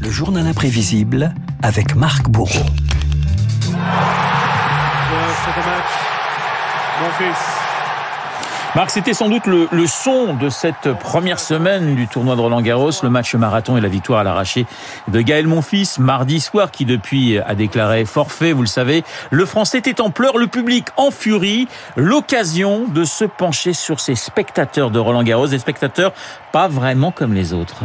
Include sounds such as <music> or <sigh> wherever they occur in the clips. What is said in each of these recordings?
Le journal imprévisible avec Marc Bourreau. Marc, c'était sans doute le, son de cette première semaine du tournoi de Roland Garros, le match marathon et la victoire à l'arraché de Gaël Monfils mardi soir, qui depuis a déclaré forfait, vous le savez. Le Français était en pleurs, le public en furie, l'occasion de se pencher sur ces spectateurs de Roland Garros, des spectateurs pas vraiment comme les autres.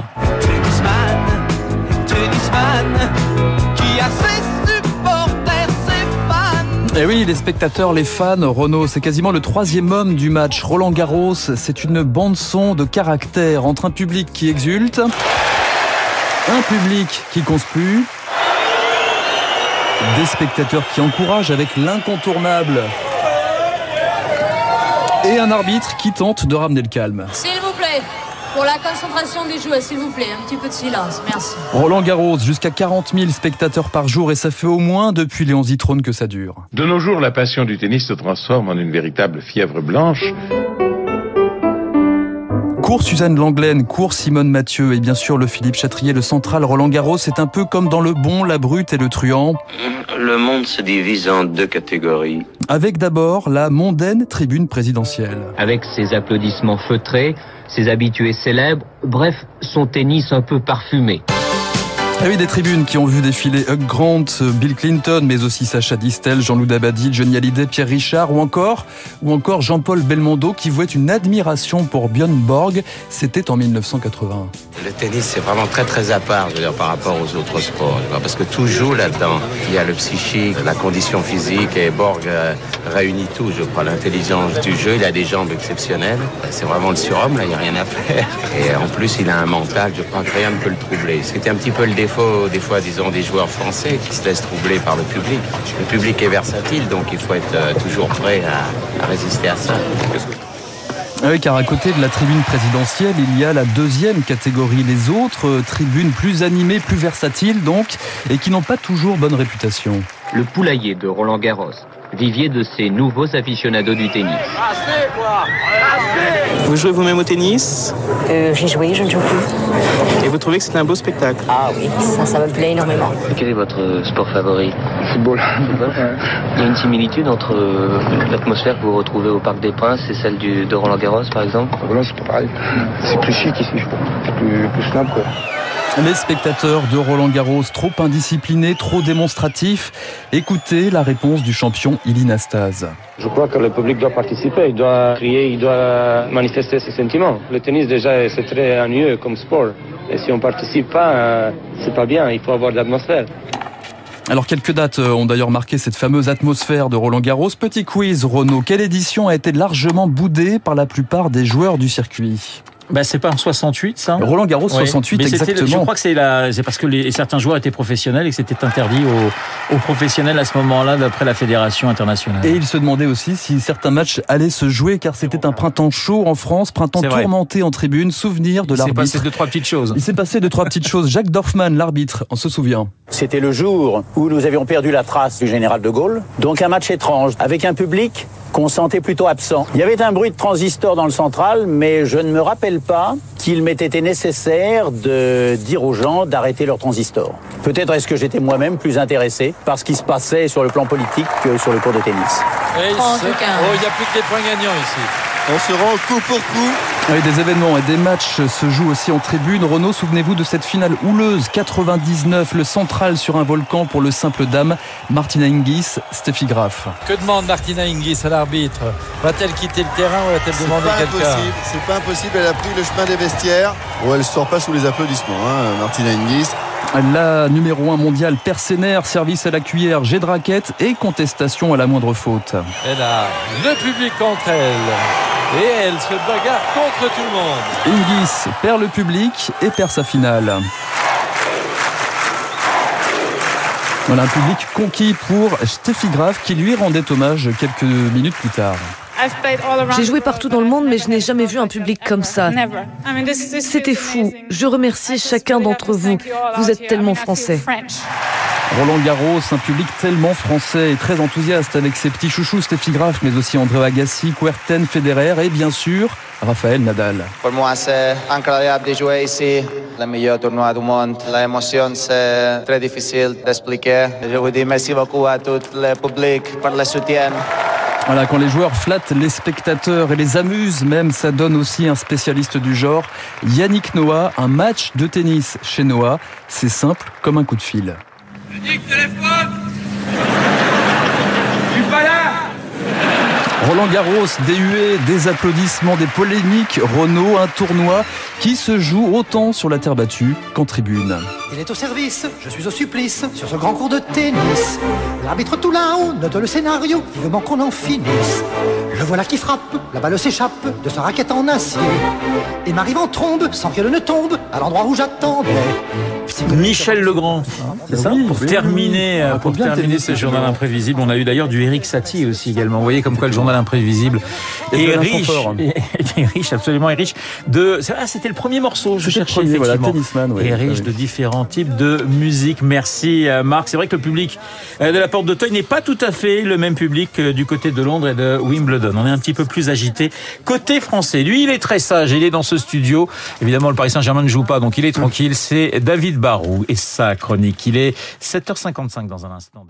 Et eh oui, les spectateurs, les fans, Renault, c'est quasiment le troisième homme du match. Roland Garros, c'est une bande-son de caractère entre un public qui exulte, un public qui conspue, des spectateurs qui encouragent avec l'incontournable et un arbitre qui tente de ramener le calme. Pour la concentration des joueurs, s'il vous plaît, un petit peu de silence. Merci. Roland Garros, jusqu'à 40 000 spectateurs par jour et ça fait au moins depuis les 11 trônes que ça dure. De nos jours, la passion du tennis se transforme en une véritable fièvre blanche. Cours Suzanne Langlaine, cours Simone Mathieu et bien sûr le Philippe Chatrier, le central Roland Garros, c'est un peu comme dans le bon, la brute et le truand. Le monde se divise en deux catégories. Avec d'abord la mondaine tribune présidentielle. Avec ses applaudissements feutrés, ses habitués célèbres, bref, son tennis un peu parfumé. Ah oui, des tribunes qui ont vu défiler Hugh Grant, Bill Clinton, mais aussi Sacha Distel, Jean-Loup Dabadi, Johnny Hallyday, Pierre Richard, ou encore, ou encore Jean-Paul Belmondo qui vouait une admiration pour Björn Borg. C'était en 1980. Le tennis, c'est vraiment très très à part, je veux dire, par rapport aux autres sports, parce que tout joue là-dedans. Il y a le psychique, la condition physique, et Borg euh, réunit tout, je crois, l'intelligence du jeu. Il a des jambes exceptionnelles. C'est vraiment le surhomme, là, il n'y a rien à faire. Et en plus, il a un mental, je crois que rien ne peut le troubler. C'était un petit peu le défaut, des fois, disons, des joueurs français qui se laissent troubler par le public. Le public est versatile, donc il faut être euh, toujours prêt à, à résister à ça. Ah oui, car à côté de la tribune présidentielle, il y a la deuxième catégorie, les autres euh, tribunes plus animées, plus versatiles donc, et qui n'ont pas toujours bonne réputation. Le poulailler de Roland Garros, vivier de ces nouveaux aficionados du tennis. Vous jouez vous-même au tennis euh, J'ai joué, je ne joue plus. Et vous trouvez que c'est un beau spectacle Ah oui, ça, ça me plaît énormément. quel est votre sport favori Football. Il y a une similitude entre euh, l'atmosphère que vous retrouvez au Parc des Princes et celle du, de Roland Garros, par exemple Roland, c'est pas pareil. C'est plus chic ici, je crois. C'est plus, plus snap, quoi. Les spectateurs de Roland Garros, trop indisciplinés, trop démonstratifs. Écoutez la réponse du champion Iline Stase. Je crois que le public doit participer, il doit crier, il doit manifester ses sentiments. Le tennis déjà c'est très ennuyeux comme sport. Et si on participe pas, euh, c'est pas bien, il faut avoir de l'atmosphère. Alors quelques dates euh, ont d'ailleurs marqué cette fameuse atmosphère de Roland Garros. Petit quiz, Renaud. Quelle édition a été largement boudée par la plupart des joueurs du circuit? Bah, c'est pas en 68, ça Roland Garros 68, exactement. Je crois que c'est la, c'est parce que les, certains joueurs étaient professionnels et que c'était interdit aux, aux, professionnels à ce moment-là, d'après la fédération internationale. Et il se demandait aussi si certains matchs allaient se jouer, car c'était un printemps chaud en France, printemps tourmenté en tribune. Souvenir de l'arbitre. Il s'est passé deux trois petites choses. Il s'est passé deux trois petites choses. Jacques Dorfman, l'arbitre, on se souvient. C'était le jour où nous avions perdu la trace du général de Gaulle. Donc un match étrange avec un public qu'on sentait plutôt absent. Il y avait un bruit de transistor dans le central, mais je ne me rappelle pas qu'il m'ait été nécessaire de dire aux gens d'arrêter leur transistor. Peut-être est-ce que j'étais moi-même plus intéressé par ce qui se passait sur le plan politique que sur le cours de tennis. oh, il n'y a plus que des points gagnants ici. On se rend coup pour coup. Oui, des événements et des matchs se jouent aussi en tribune. Renaud, souvenez-vous de cette finale houleuse 99, le central sur un volcan pour le simple dame. Martina Hingis, Steffi Graf. Que demande Martina Hingis à l'arbitre? Va-t-elle quitter le terrain ou va-t-elle demander quelqu'un? C'est pas impossible, elle a pris le chemin des vestiaires. Bon, elle sort pas sous les applaudissements, hein, Martina Hingis. La numéro 1 mondiale Persénaire, service à la cuillère, jet de raquette et contestation à la moindre faute. Elle a le public contre elle et elle se bagarre contre tout le monde. Ingis perd le public et perd sa finale. Voilà un public conquis pour Steffi Graf qui lui rendait hommage quelques minutes plus tard. J'ai joué partout dans le monde, mais je n'ai jamais vu un public comme ça. C'était fou. Je remercie chacun d'entre vous. Vous êtes tellement français. Roland Garros, un public tellement français et très enthousiaste avec ses petits chouchous Steffi Graf, mais aussi André Agassi, Kuerten, Federer et bien sûr Raphaël Nadal. Pour moi, c'est incroyable de jouer ici, le meilleur tournoi du monde. L'émotion, c'est très difficile d'expliquer. Je vous dis merci beaucoup à tout le public pour le soutien. Voilà, quand les joueurs flattent les spectateurs et les amusent même, ça donne aussi un spécialiste du genre, Yannick Noah, un match de tennis chez Noah. C'est simple comme un coup de fil. Yannick, téléphone Je suis pas là Roland Garros, des huées, des applaudissements, des polémiques, Renault, un tournoi qui se joue autant sur la terre battue qu'en tribune. Il est au service, je suis au supplice, sur ce grand cours de tennis. L'arbitre tout là-haut note le scénario, vivement qu'on en finisse. Le voilà qui frappe, la balle s'échappe de sa raquette en acier. Et m'arrive en trombe, sans qu'elle ne tombe, à l'endroit où j'attendais. Michel Legrand, c'est ça Oui, Pour oui, terminer, oui. euh, pour Bien terminer ce journal imprévisible, on a eu d'ailleurs du Eric Satie aussi également. Vous voyez comme quoi le journal imprévisible Et est riche, est, <laughs> est riche, absolument est riche. De, ah, c'était le premier morceau. Je cherchais premier, voilà, effectivement. Tennisman, oui. Et riche Oui. de différents types de musique. Merci euh, Marc. C'est vrai que le public euh, de la Porte d'Auteuil n'est pas tout à fait le même public du côté de Londres et de Wimbledon. On est un petit peu plus agité. Côté français, lui, il est très sage. Il est dans ce studio. Évidemment, le Paris Saint-Germain ne joue pas, donc il est tranquille. C'est David Barou et sa chronique. Il est 7h55 dans un instant.